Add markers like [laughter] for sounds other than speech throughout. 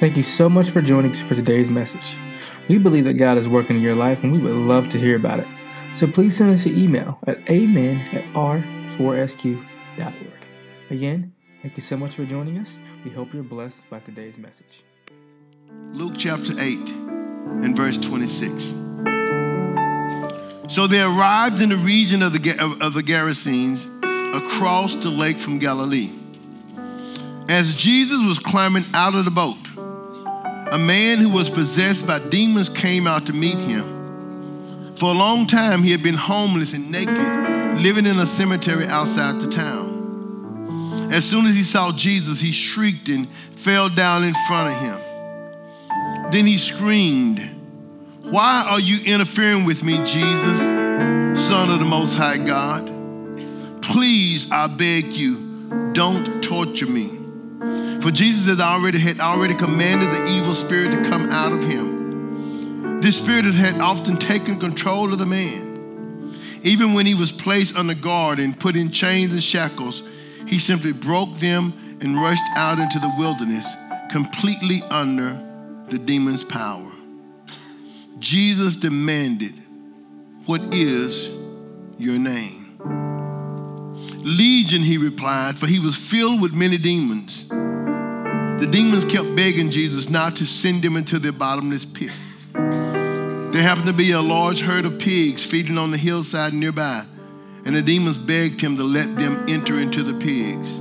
Thank you so much for joining us for today's message. We believe that God is working in your life and we would love to hear about it. So please send us an email at amen at r4sq.org. Again, thank you so much for joining us. We hope you're blessed by today's message. Luke chapter 8 and verse 26. So they arrived in the region of the, of the Gerasenes across the lake from Galilee. As Jesus was climbing out of the boat, a man who was possessed by demons came out to meet him. For a long time, he had been homeless and naked, living in a cemetery outside the town. As soon as he saw Jesus, he shrieked and fell down in front of him. Then he screamed, Why are you interfering with me, Jesus, Son of the Most High God? Please, I beg you, don't torture me. For Jesus had already, had already commanded the evil spirit to come out of him. This spirit had often taken control of the man. Even when he was placed under guard and put in chains and shackles, he simply broke them and rushed out into the wilderness, completely under the demon's power. Jesus demanded, What is your name? Legion, he replied, for he was filled with many demons. The demons kept begging Jesus not to send them into the bottomless pit. There happened to be a large herd of pigs feeding on the hillside nearby, and the demons begged him to let them enter into the pigs.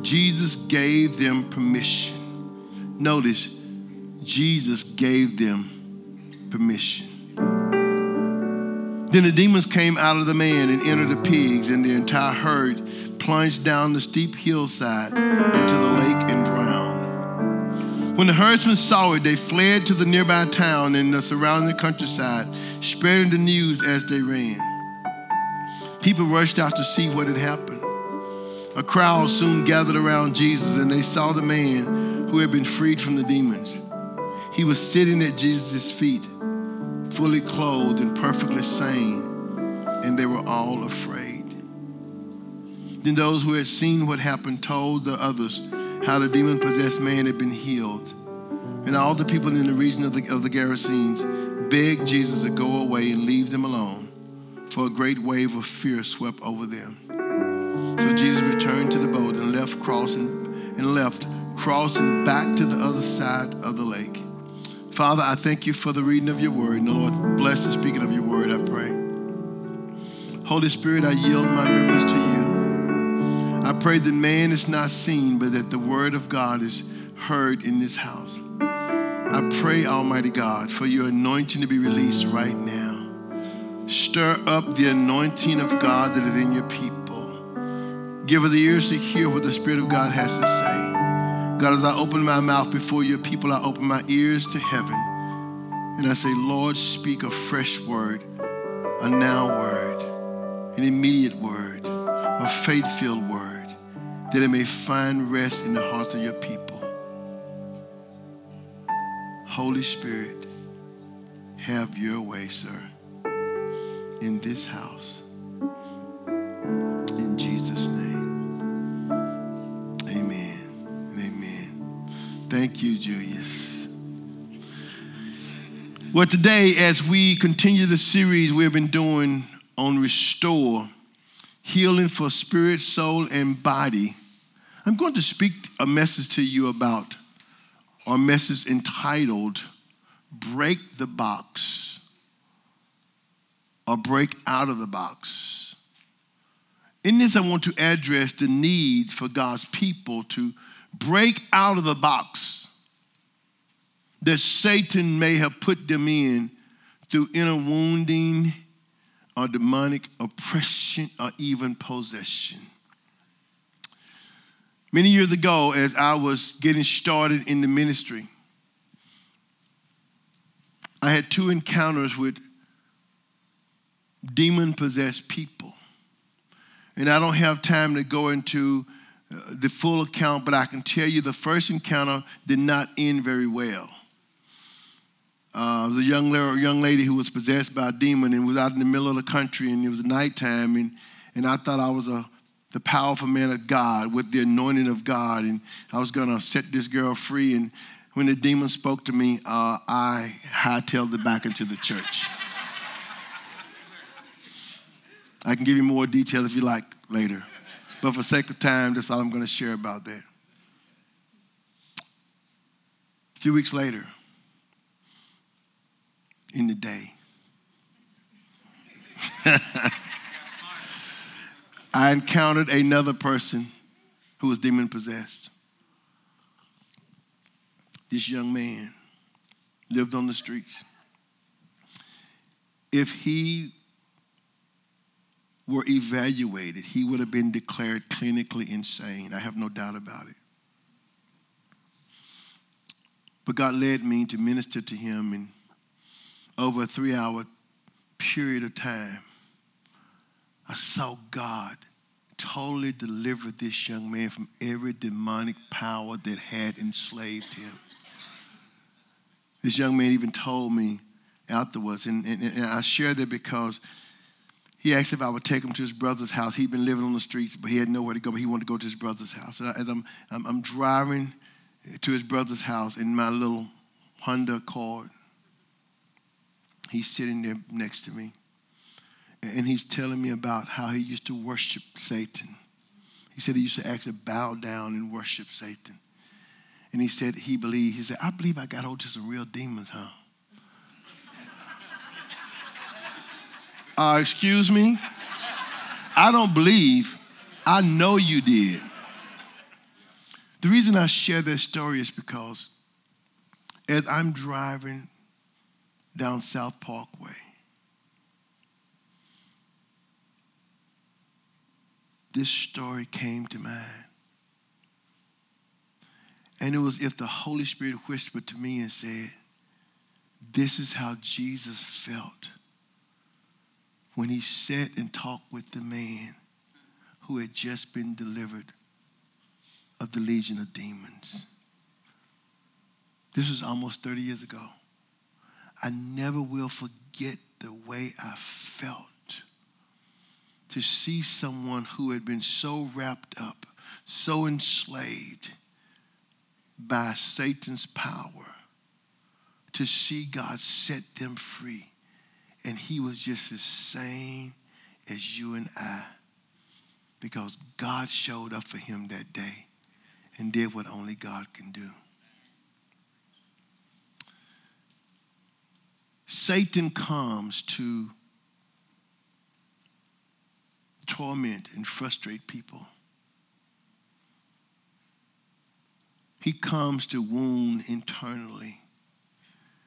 Jesus gave them permission. Notice, Jesus gave them permission. Then the demons came out of the man and entered the pigs, and the entire herd plunged down the steep hillside into the lake and drowned. When the herdsmen saw it, they fled to the nearby town and the surrounding countryside, spreading the news as they ran. People rushed out to see what had happened. A crowd soon gathered around Jesus, and they saw the man who had been freed from the demons. He was sitting at Jesus' feet fully clothed and perfectly sane, and they were all afraid. Then those who had seen what happened told the others how the demon possessed man had been healed. And all the people in the region of the, of the Gerasenes begged Jesus to go away and leave them alone, for a great wave of fear swept over them. So Jesus returned to the boat and left crossing and left crossing back to the other side of the lake. Father, I thank you for the reading of your word. And the Lord bless the speaking of your word, I pray. Holy Spirit, I yield my members to you. I pray that man is not seen, but that the word of God is heard in this house. I pray, Almighty God, for your anointing to be released right now. Stir up the anointing of God that is in your people. Give her the ears to hear what the Spirit of God has to say. God, as I open my mouth before your people, I open my ears to heaven. And I say, Lord, speak a fresh word, a now word, an immediate word, a faith filled word, that it may find rest in the hearts of your people. Holy Spirit, have your way, sir, in this house. In Jesus' name. Amen amen. Thank you, Julius. Well, today, as we continue the series we've been doing on Restore, healing for spirit, soul, and body, I'm going to speak a message to you about our message entitled Break the Box or Break Out of the Box. In this, I want to address the need for God's people to break out of the box that Satan may have put them in through inner wounding or demonic oppression or even possession. Many years ago, as I was getting started in the ministry, I had two encounters with demon possessed people. And I don't have time to go into uh, the full account, but I can tell you the first encounter did not end very well. Uh, there was a young, lady who was possessed by a demon and was out in the middle of the country, and it was nighttime, and, and I thought I was a, the powerful man of God with the anointing of God, and I was going to set this girl free. And when the demon spoke to me, uh, I hightailed it back into the church. I can give you more detail if you like later. But for sake of time, that's all I'm going to share about that. A few weeks later, in the day, [laughs] I encountered another person who was demon possessed. This young man lived on the streets. If he were evaluated, he would have been declared clinically insane. I have no doubt about it. But God led me to minister to him, and over a three hour period of time, I saw God totally deliver this young man from every demonic power that had enslaved him. This young man even told me afterwards, and, and, and I share that because he asked if I would take him to his brother's house. He'd been living on the streets, but he had nowhere to go, but he wanted to go to his brother's house. And as I'm, I'm, I'm driving to his brother's house in my little Honda Accord, he's sitting there next to me. And he's telling me about how he used to worship Satan. He said he used to actually bow down and worship Satan. And he said he believed, he said, I believe I got hold to some real demons, huh? Uh, excuse me? I don't believe. I know you did. The reason I share this story is because as I'm driving down South Parkway, this story came to mind. And it was if the Holy Spirit whispered to me and said, This is how Jesus felt when he sat and talked with the man who had just been delivered of the legion of demons. This was almost 30 years ago. I never will forget the way I felt to see someone who had been so wrapped up, so enslaved by Satan's power, to see God set them free and he was just as sane as you and I because God showed up for him that day and did what only God can do. Satan comes to torment and frustrate people. He comes to wound internally,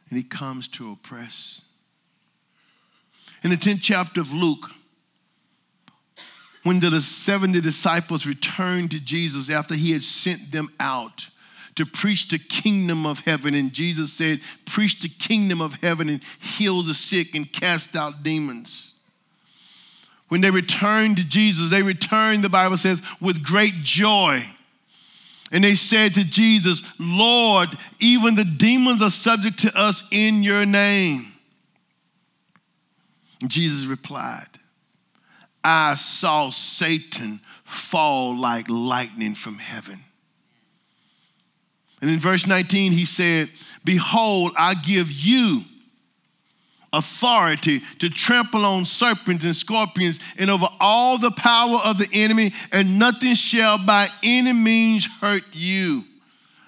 and he comes to oppress in the 10th chapter of Luke, when the 70 disciples returned to Jesus after he had sent them out to preach the kingdom of heaven, and Jesus said, Preach the kingdom of heaven and heal the sick and cast out demons. When they returned to Jesus, they returned, the Bible says, with great joy. And they said to Jesus, Lord, even the demons are subject to us in your name. Jesus replied, I saw Satan fall like lightning from heaven. And in verse 19, he said, Behold, I give you authority to trample on serpents and scorpions and over all the power of the enemy, and nothing shall by any means hurt you.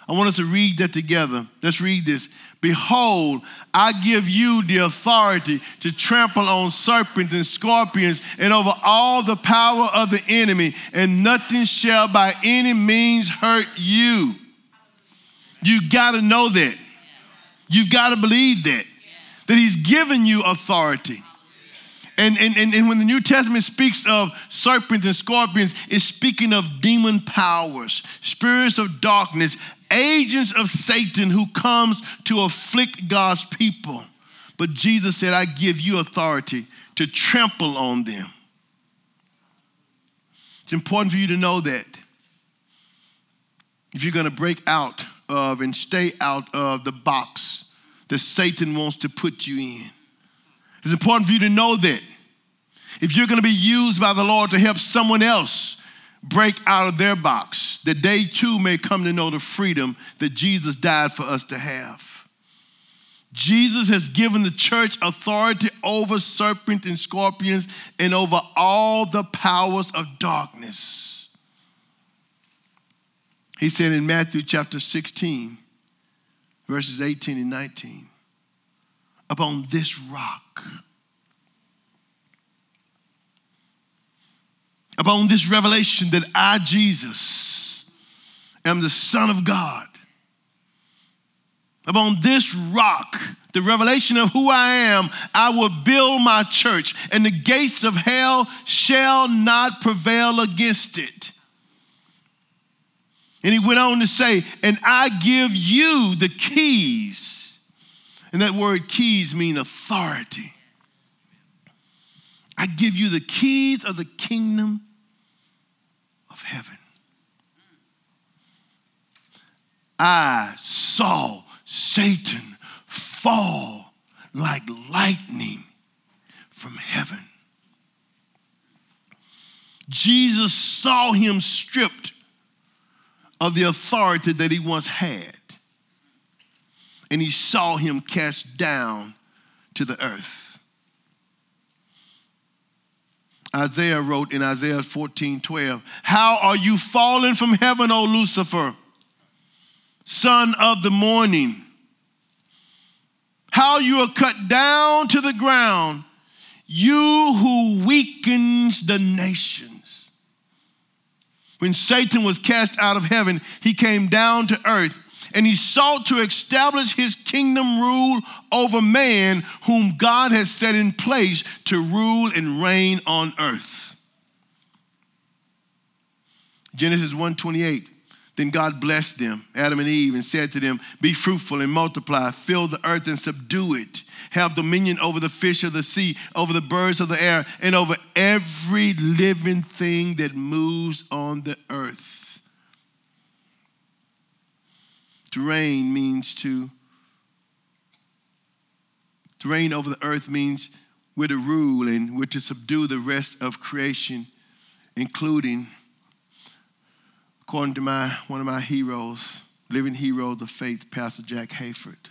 I want us to read that together. Let's read this. Behold, I give you the authority to trample on serpents and scorpions and over all the power of the enemy, and nothing shall by any means hurt you. You got to know that. You've got to believe that. That He's given you authority. And, and, and, and when the New Testament speaks of serpents and scorpions, it's speaking of demon powers, spirits of darkness, agents of Satan who comes to afflict God's people. But Jesus said, I give you authority to trample on them. It's important for you to know that if you're going to break out of and stay out of the box that Satan wants to put you in. It's important for you to know that if you're going to be used by the Lord to help someone else break out of their box, that they too may come to know the freedom that Jesus died for us to have. Jesus has given the church authority over serpents and scorpions and over all the powers of darkness. He said in Matthew chapter 16, verses 18 and 19, upon this rock, upon this revelation that I, Jesus, am the Son of God. Upon this rock, the revelation of who I am, I will build my church, and the gates of hell shall not prevail against it. And he went on to say, And I give you the keys. And that word keys mean authority. I give you the keys of the kingdom of heaven. I saw Satan fall like lightning from heaven. Jesus saw him stripped of the authority that he once had, and he saw him cast down to the earth. Isaiah wrote in Isaiah 14 12, How are you fallen from heaven, O Lucifer, son of the morning? How you are cut down to the ground, you who weakens the nations. When Satan was cast out of heaven, he came down to earth and he sought to establish his kingdom rule over man whom God has set in place to rule and reign on earth. Genesis 1:28 Then God blessed them, Adam and Eve, and said to them, Be fruitful and multiply, fill the earth and subdue it. Have dominion over the fish of the sea, over the birds of the air, and over every living thing that moves on the earth. To reign means to, to reign over the earth means we're to rule and we're to subdue the rest of creation, including, according to my one of my heroes, living heroes of faith, Pastor Jack Hayford,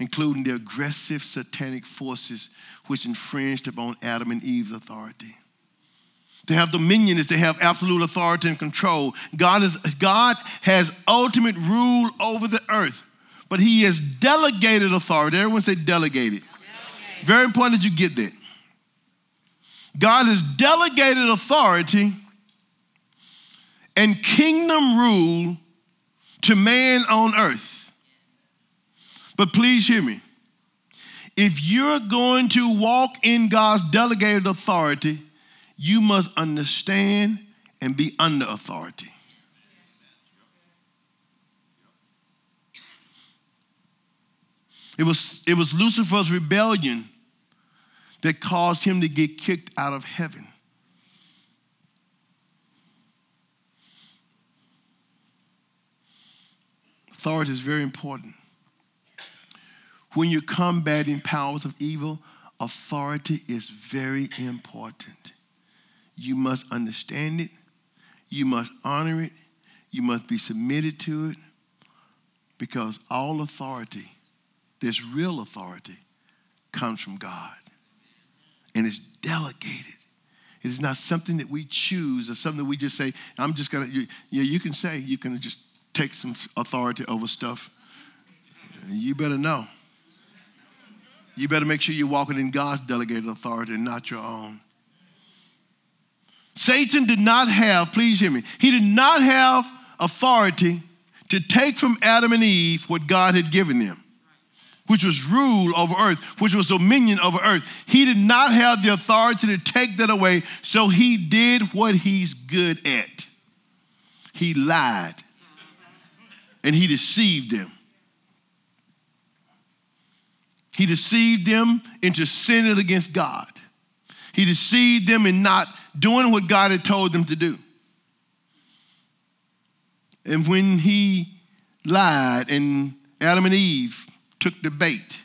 including the aggressive satanic forces which infringed upon Adam and Eve's authority. To have dominion is to have absolute authority and control. God, is, God has ultimate rule over the earth, but He has delegated authority. Everyone say delegated. delegated. Very important that you get that. God has delegated authority and kingdom rule to man on earth. But please hear me. If you're going to walk in God's delegated authority, you must understand and be under authority. It was, it was Lucifer's rebellion that caused him to get kicked out of heaven. Authority is very important. When you're combating powers of evil, authority is very important. You must understand it. You must honor it. You must be submitted to it because all authority, this real authority, comes from God and it's delegated. It is not something that we choose or something that we just say, I'm just gonna, you, yeah, you can say, you can just take some authority over stuff. You better know. You better make sure you're walking in God's delegated authority and not your own. Satan did not have, please hear me, he did not have authority to take from Adam and Eve what God had given them, which was rule over earth, which was dominion over earth. He did not have the authority to take that away, so he did what he's good at. He lied and he deceived them. He deceived them into sinning against God. He deceived them in not doing what God had told them to do. And when he lied and Adam and Eve took the bait,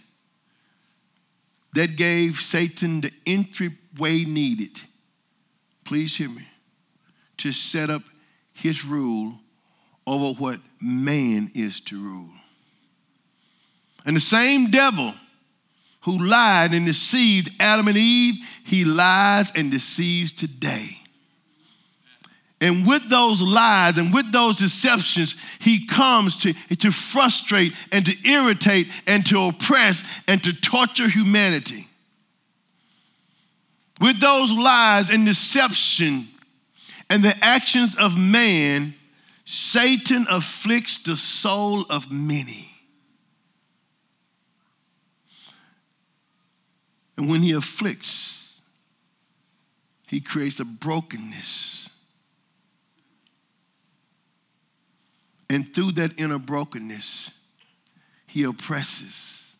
that gave Satan the entryway needed, please hear me, to set up his rule over what man is to rule. And the same devil who lied and deceived Adam and Eve, he lies and deceives today. And with those lies and with those deceptions, he comes to, to frustrate and to irritate and to oppress and to torture humanity. With those lies and deception and the actions of man, Satan afflicts the soul of many. And when he afflicts, he creates a brokenness. And through that inner brokenness, he oppresses,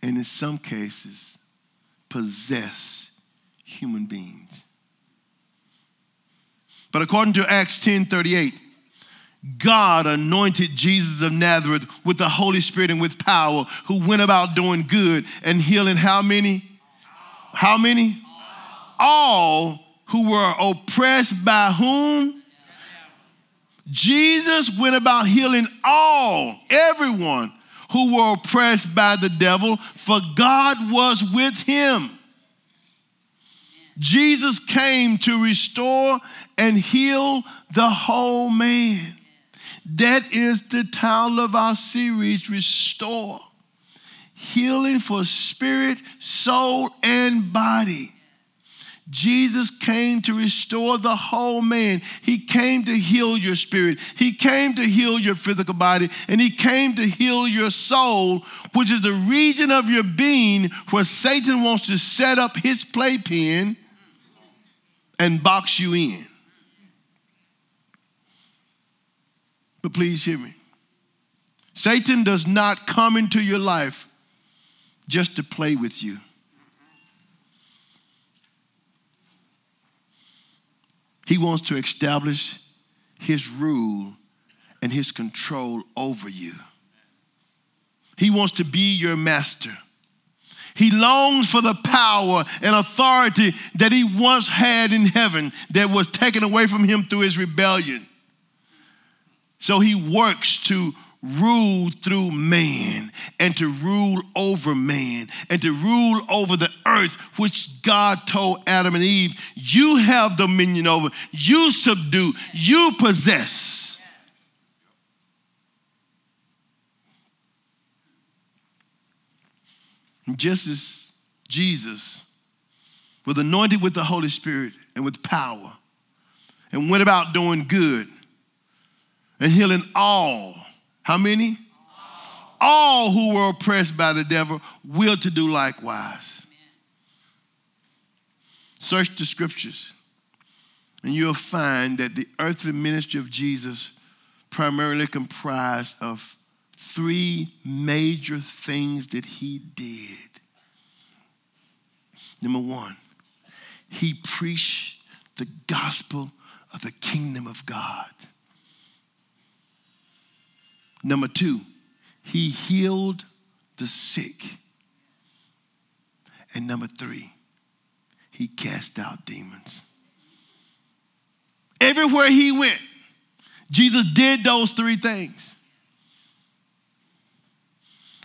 and in some cases, possess human beings. But according to Acts 10 38, God anointed Jesus of Nazareth with the Holy Spirit and with power, who went about doing good and healing how many? How many? All who were oppressed by whom? Jesus went about healing all, everyone who were oppressed by the devil, for God was with him. Jesus came to restore and heal the whole man. That is the title of our series, Restore. Healing for spirit, soul, and body. Jesus came to restore the whole man. He came to heal your spirit. He came to heal your physical body. And He came to heal your soul, which is the region of your being where Satan wants to set up his playpen and box you in. But please hear me. Satan does not come into your life just to play with you. He wants to establish his rule and his control over you. He wants to be your master. He longs for the power and authority that he once had in heaven that was taken away from him through his rebellion. So he works to rule through man and to rule over man and to rule over the earth, which God told Adam and Eve, you have dominion over, you subdue, you possess. Just as Jesus was anointed with the Holy Spirit and with power and went about doing good and healing all. How many? All, all who were oppressed by the devil will to do likewise. Amen. Search the scriptures, and you'll find that the earthly ministry of Jesus primarily comprised of three major things that he did. Number one, he preached the gospel of the kingdom of God. Number two, he healed the sick. And number three, he cast out demons. Everywhere he went, Jesus did those three things.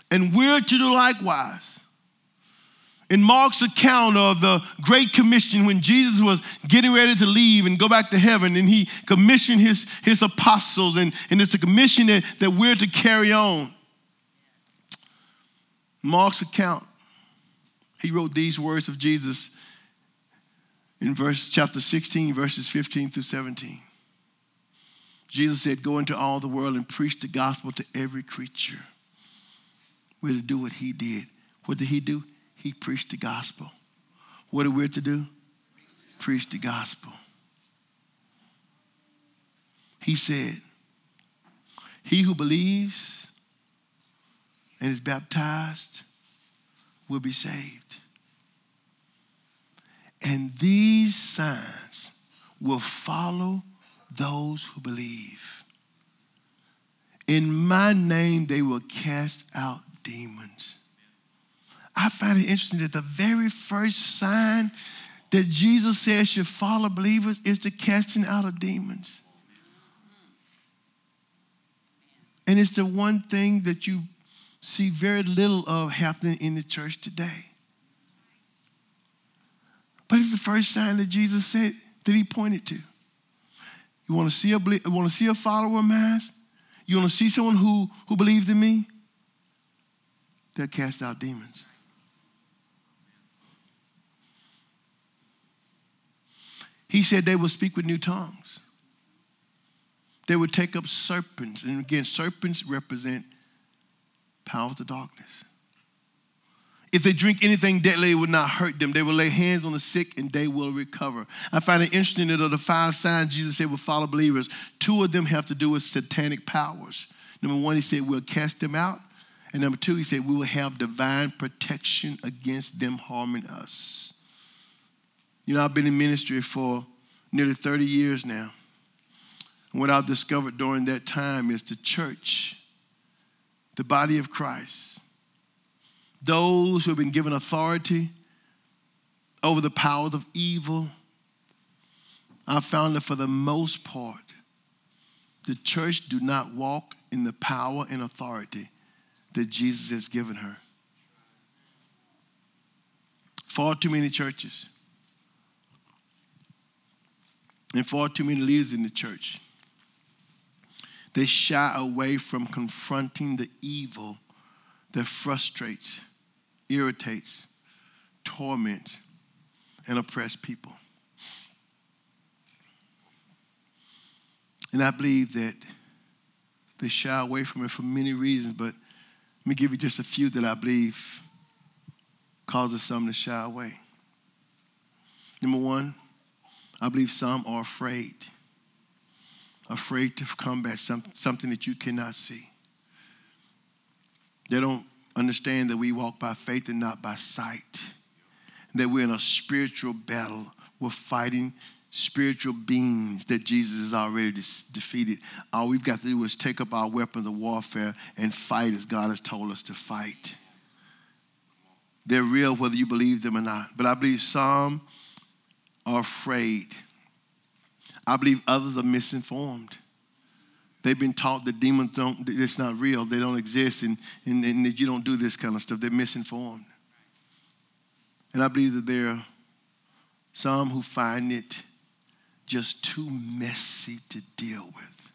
And we're to do likewise in Mark's account of the Great Commission, when Jesus was getting ready to leave and go back to heaven, and he commissioned his, his apostles, and, and it's a commission that, that we're to carry on. Mark's account, he wrote these words of Jesus in verse chapter 16, verses 15 through 17. Jesus said, Go into all the world and preach the gospel to every creature. We're to do what he did. What did he do? He preached the gospel. What are we to do? Preach the gospel. He said, He who believes and is baptized will be saved. And these signs will follow those who believe. In my name, they will cast out demons. I find it interesting that the very first sign that Jesus says should follow believers is the casting out of demons. And it's the one thing that you see very little of happening in the church today. But it's the first sign that Jesus said that he pointed to. You want to see a, you want to see a follower of mine? You want to see someone who, who believes in me? They'll cast out demons. He said they will speak with new tongues. They would take up serpents. And again, serpents represent powers of darkness. If they drink anything deadly, it would not hurt them. They will lay hands on the sick and they will recover. I find it interesting that of the five signs Jesus said will follow believers, two of them have to do with satanic powers. Number one, he said we'll cast them out. And number two, he said we will have divine protection against them harming us. You know, I've been in ministry for nearly 30 years now. And what I've discovered during that time is the church, the body of Christ, those who have been given authority over the powers of evil, I found that for the most part, the church do not walk in the power and authority that Jesus has given her. Far too many churches and far too many leaders in the church. They shy away from confronting the evil that frustrates, irritates, torments, and oppresses people. And I believe that they shy away from it for many reasons, but let me give you just a few that I believe causes some to shy away. Number one, I believe some are afraid, afraid to combat some, something that you cannot see. They don't understand that we walk by faith and not by sight, that we're in a spiritual battle. We're fighting spiritual beings that Jesus has already defeated. All we've got to do is take up our weapons of warfare and fight as God has told us to fight. They're real whether you believe them or not. But I believe some are afraid. I believe others are misinformed. They've been taught that demons don't, it's not real, they don't exist, and, and, and that you don't do this kind of stuff. They're misinformed. And I believe that there are some who find it just too messy to deal with.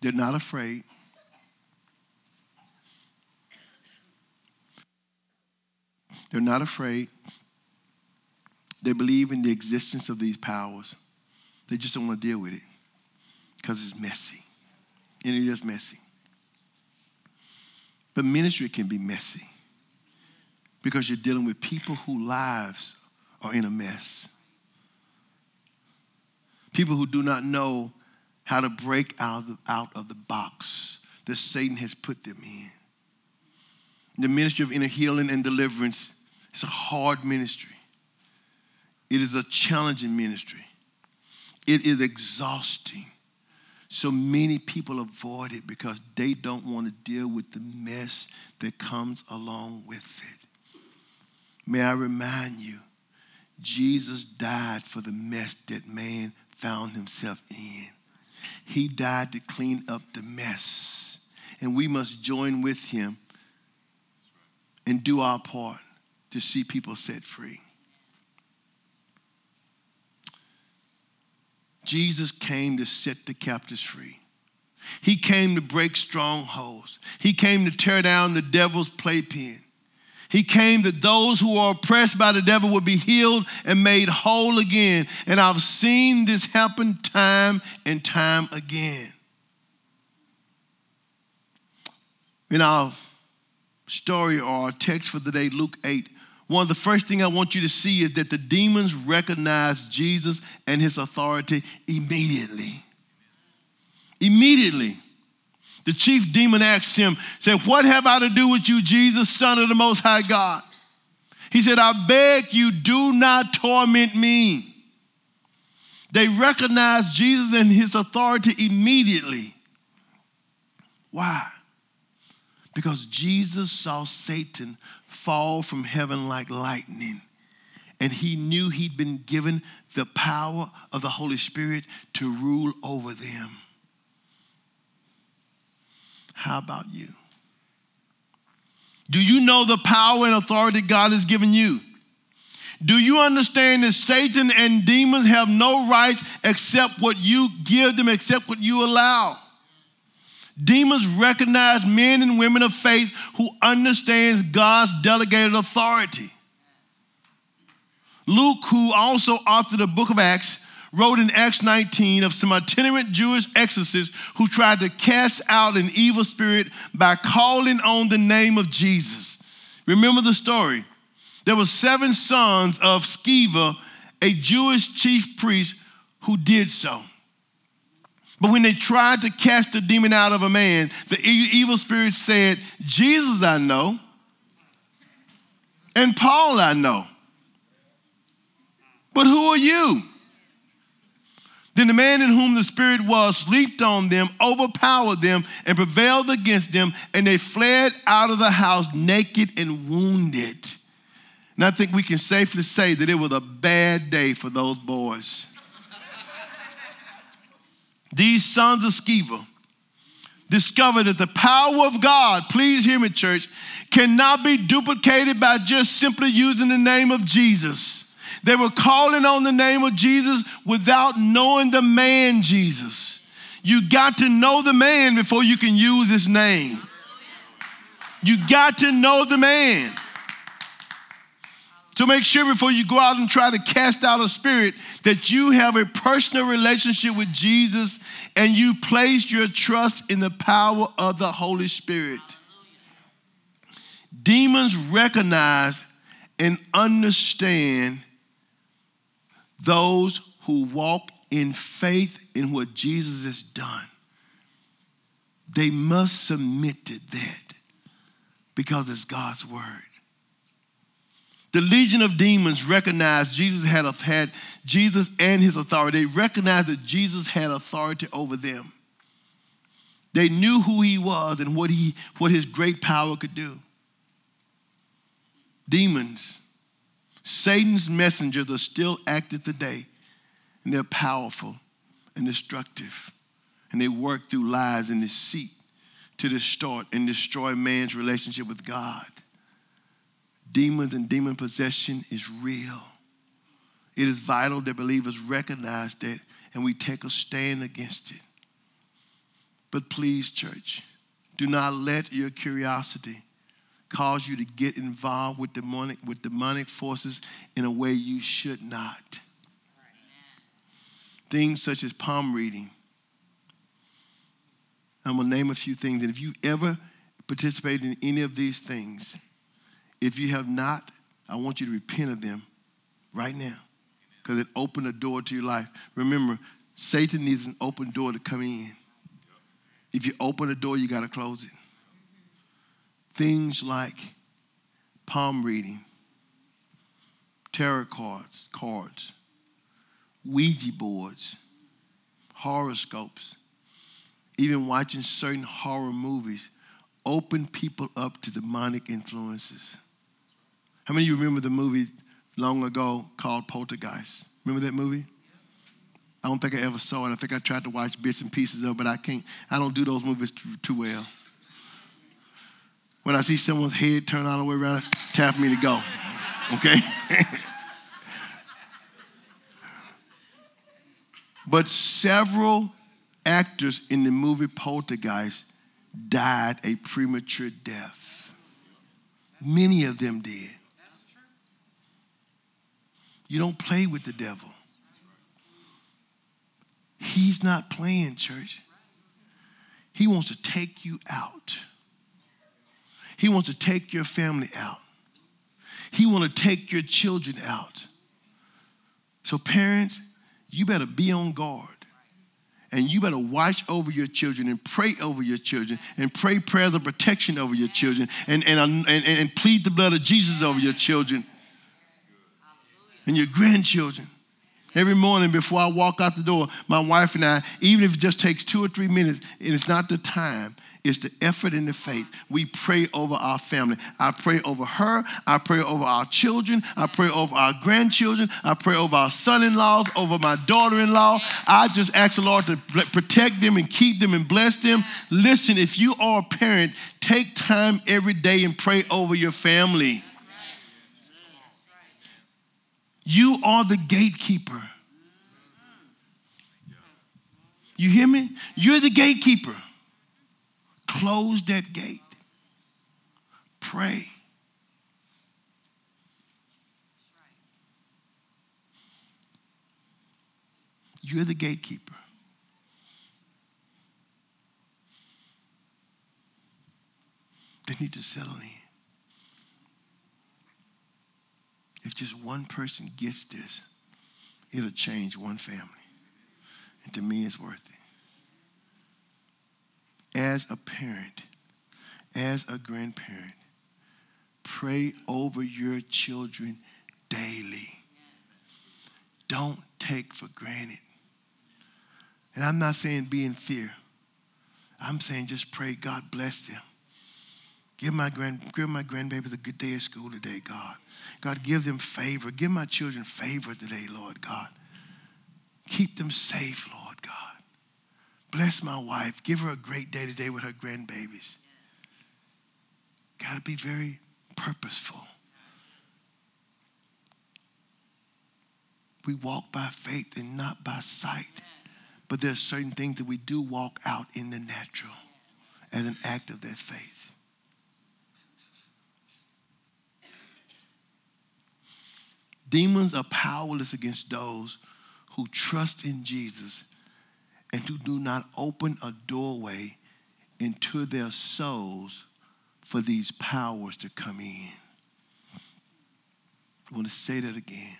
They're not afraid. They're not afraid. They believe in the existence of these powers. They just don't want to deal with it because it's messy. And it is messy. But ministry can be messy because you're dealing with people whose lives are in a mess. People who do not know how to break out of the, out of the box that Satan has put them in. The ministry of inner healing and deliverance it's a hard ministry. It is a challenging ministry. It is exhausting. So many people avoid it because they don't want to deal with the mess that comes along with it. May I remind you, Jesus died for the mess that man found himself in. He died to clean up the mess. And we must join with him and do our part to see people set free. Jesus came to set the captives free. He came to break strongholds. He came to tear down the devil's playpen. He came that those who are oppressed by the devil would be healed and made whole again. And I've seen this happen time and time again. In our story or our text for the day, Luke 8, one of the first things I want you to see is that the demons recognize Jesus and his authority immediately. Immediately. The chief demon asked him, said, What have I to do with you, Jesus, Son of the Most High God? He said, I beg you, do not torment me. They recognized Jesus and his authority immediately. Why? Because Jesus saw Satan fall from heaven like lightning. And he knew he'd been given the power of the Holy Spirit to rule over them. How about you? Do you know the power and authority God has given you? Do you understand that Satan and demons have no rights except what you give them, except what you allow? Demons recognize men and women of faith who understands God's delegated authority. Luke, who also authored the book of Acts, wrote in Acts 19 of some itinerant Jewish exorcists who tried to cast out an evil spirit by calling on the name of Jesus. Remember the story. There were seven sons of Sceva, a Jewish chief priest, who did so. But when they tried to cast the demon out of a man, the evil spirit said, Jesus I know, and Paul I know. But who are you? Then the man in whom the spirit was leaped on them, overpowered them, and prevailed against them, and they fled out of the house naked and wounded. And I think we can safely say that it was a bad day for those boys. These sons of Sceva discovered that the power of God, please hear me, church, cannot be duplicated by just simply using the name of Jesus. They were calling on the name of Jesus without knowing the man Jesus. You got to know the man before you can use his name. You got to know the man. So make sure before you go out and try to cast out a spirit that you have a personal relationship with Jesus and you place your trust in the power of the Holy Spirit. Demons recognize and understand those who walk in faith in what Jesus has done. They must submit to that because it's God's word. The legion of demons recognized Jesus had, had Jesus and his authority. They recognized that Jesus had authority over them. They knew who he was and what, he, what his great power could do. Demons, Satan's messengers are still active today, and they're powerful and destructive. And they work through lies and deceit to distort and destroy man's relationship with God demons and demon possession is real. It is vital that believers recognize that and we take a stand against it. But please, church, do not let your curiosity cause you to get involved with demonic, with demonic forces in a way you should not. Things such as palm reading. I'm going to name a few things. And if you ever participated in any of these things, if you have not, I want you to repent of them right now because it opened a door to your life. Remember, Satan needs an open door to come in. If you open a door, you got to close it. Things like palm reading, tarot cards, cards, Ouija boards, horoscopes, even watching certain horror movies open people up to demonic influences. How many of you remember the movie long ago called Poltergeist? Remember that movie? I don't think I ever saw it. I think I tried to watch bits and pieces of it, but I can't. I don't do those movies too, well. When I see someone's head turn all the way around, tap me to go. Okay? [laughs] but several actors in the movie Poltergeist died a premature death. Many of them did. You don't play with the devil. He's not playing, church. He wants to take you out. He wants to take your family out. He wants to take your children out. So, parents, you better be on guard. And you better watch over your children and pray over your children and pray prayers of protection over your children and, and, and, and plead the blood of Jesus over your children and your grandchildren. Every morning before I walk out the door, my wife and I, even if it just takes two or three minutes, and it's not the time, It's the effort and the faith. We pray over our family. I pray over her. I pray over our children. I pray over our grandchildren. I pray over our son in laws, over my daughter in law. I just ask the Lord to protect them and keep them and bless them. Listen, if you are a parent, take time every day and pray over your family. You are the gatekeeper. You hear me? You're the gatekeeper. Close that gate. Pray. You're the gatekeeper. They need to settle in. If just one person gets this, it'll change one family. And to me, it's worth it. As a parent, as a grandparent, pray over your children daily. Don't take for granted. And I'm not saying be in fear. I'm saying just pray, God bless them. Give my grand, give my grandbabies a good day at school today, God. God, give them favor. Give my children favor today, Lord God. Keep them safe, Lord God. Bless my wife. Give her a great day today with her grandbabies. Got to be very purposeful. We walk by faith and not by sight. But there are certain things that we do walk out in the natural as an act of that faith. Demons are powerless against those who trust in Jesus and who do not open a doorway into their souls for these powers to come in. I want to say that again.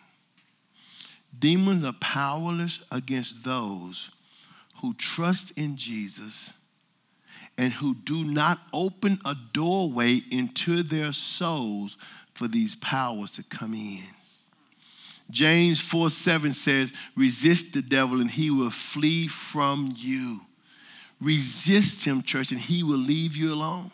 Demons are powerless against those who trust in Jesus and who do not open a doorway into their souls for these powers to come in. James 4 7 says, Resist the devil and he will flee from you. Resist him, church, and he will leave you alone.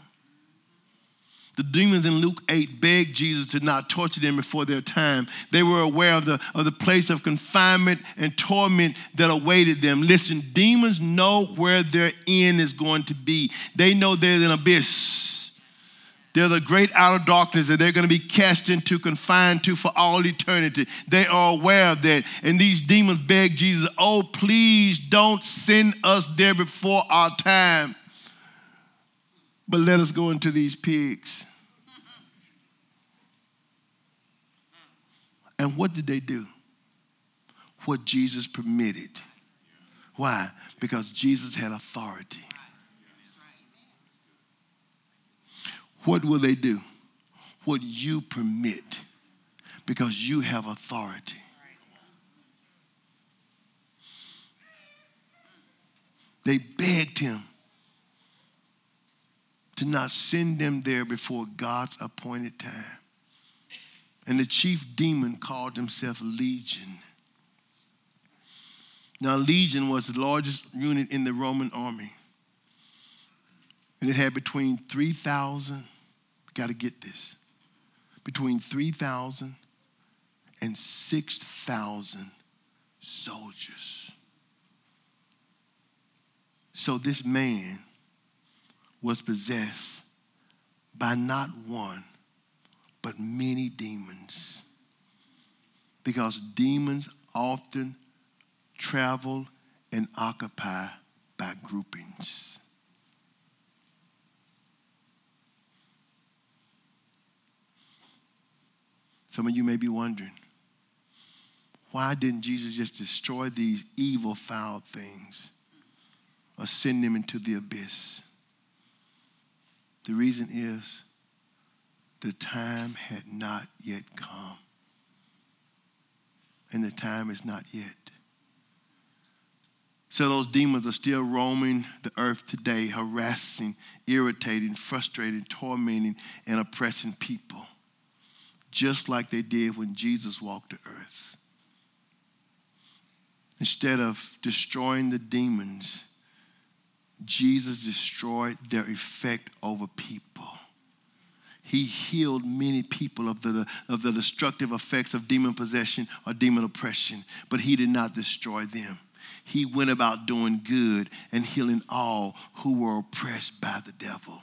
The demons in Luke 8 begged Jesus to not torture them before their time. They were aware of the, of the place of confinement and torment that awaited them. Listen, demons know where their end is going to be, they know there's an abyss there's the great outer darkness that they're going to be cast into, confined to for all eternity. They are aware of that. And these demons beg Jesus, oh, please don't send us there before our time. But let us go into these pigs. And what did they do? What Jesus permitted. Why? Because Jesus had authority. What will they do? What you permit because you have authority. They begged him to not send them there before God's appointed time. And the chief demon called himself Legion. Now, Legion was the largest unit in the Roman army. And it had between 3,000 got to get this. Between 3,000 and 6,000 soldiers. So this man was possessed by not one, but many demons. Because demons often travel and occupy by groupings. Some of you may be wondering, why didn't Jesus just destroy these evil, foul things or send them into the abyss? The reason is the time had not yet come. And the time is not yet. So those demons are still roaming the earth today, harassing, irritating, frustrating, tormenting, and oppressing people just like they did when Jesus walked the earth. Instead of destroying the demons, Jesus destroyed their effect over people. He healed many people of the, of the destructive effects of demon possession or demon oppression, but he did not destroy them. He went about doing good and healing all who were oppressed by the devil.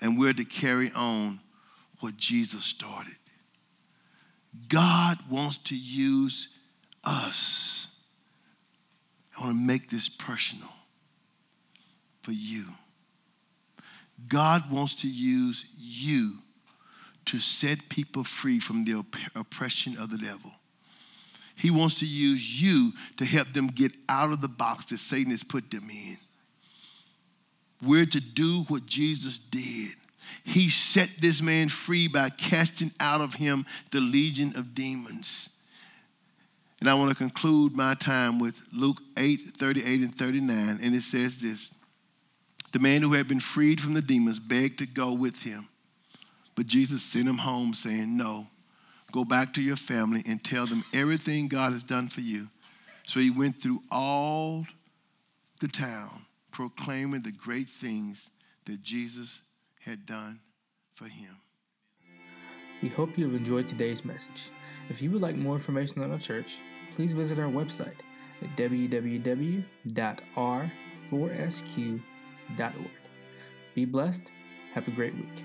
And we're to carry on what Jesus started. God wants to use us. I want to make this personal for you. God wants to use you to set people free from the oppression of the devil. He wants to use you to help them get out of the box that Satan has put them in. We're to do what Jesus did. He set this man free by casting out of him the legion of demons. And I want to conclude my time with Luke 8 38 and 39. And it says this The man who had been freed from the demons begged to go with him. But Jesus sent him home, saying, No, go back to your family and tell them everything God has done for you. So he went through all the town, proclaiming the great things that Jesus had done for him. We hope you have enjoyed today's message. If you would like more information on our church, please visit our website at www.r4sq.org. Be blessed. Have a great week.